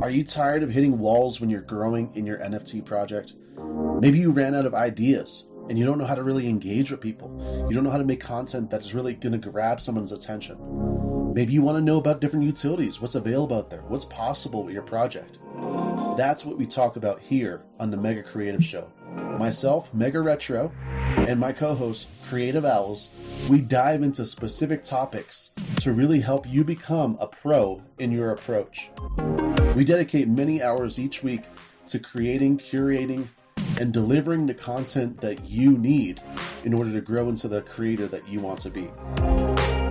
Are you tired of hitting walls when you're growing in your NFT project? Maybe you ran out of ideas and you don't know how to really engage with people. You don't know how to make content that's really going to grab someone's attention. Maybe you want to know about different utilities, what's available out there, what's possible with your project. That's what we talk about here on the Mega Creative Show. Myself, Mega Retro, and my co host, Creative Owls, we dive into specific topics to really help you become a pro in your approach. We dedicate many hours each week to creating, curating, and delivering the content that you need in order to grow into the creator that you want to be.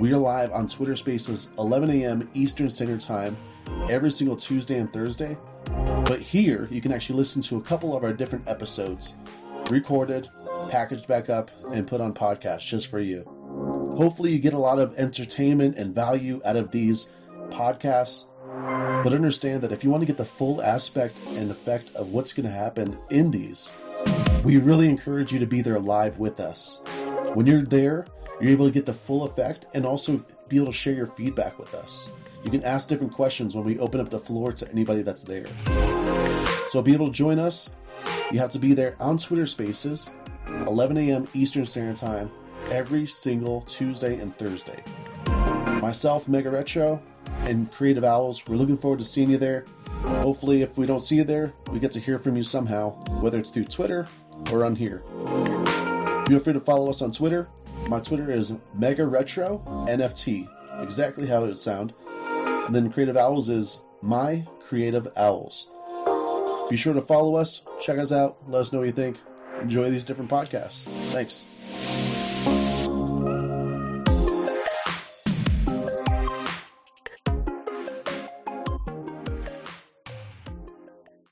We are live on Twitter Spaces 11 a.m. Eastern Standard Time every single Tuesday and Thursday. But here you can actually listen to a couple of our different episodes recorded, packaged back up, and put on podcast just for you. Hopefully, you get a lot of entertainment and value out of these podcasts. But understand that if you want to get the full aspect and effect of what's going to happen in these, we really encourage you to be there live with us. When you're there, you're able to get the full effect and also be able to share your feedback with us. You can ask different questions when we open up the floor to anybody that's there. So, be able to join us, you have to be there on Twitter Spaces, 11 a.m. Eastern Standard Time, every single Tuesday and Thursday. Myself, Mega Retro, and Creative Owls, we're looking forward to seeing you there. Hopefully, if we don't see you there, we get to hear from you somehow, whether it's through Twitter or on here. Feel free to follow us on Twitter. My Twitter is Mega Retro NFT, exactly how it would sound. And then Creative Owls is My Creative Owls. Be sure to follow us, check us out, let us know what you think. Enjoy these different podcasts. Thanks.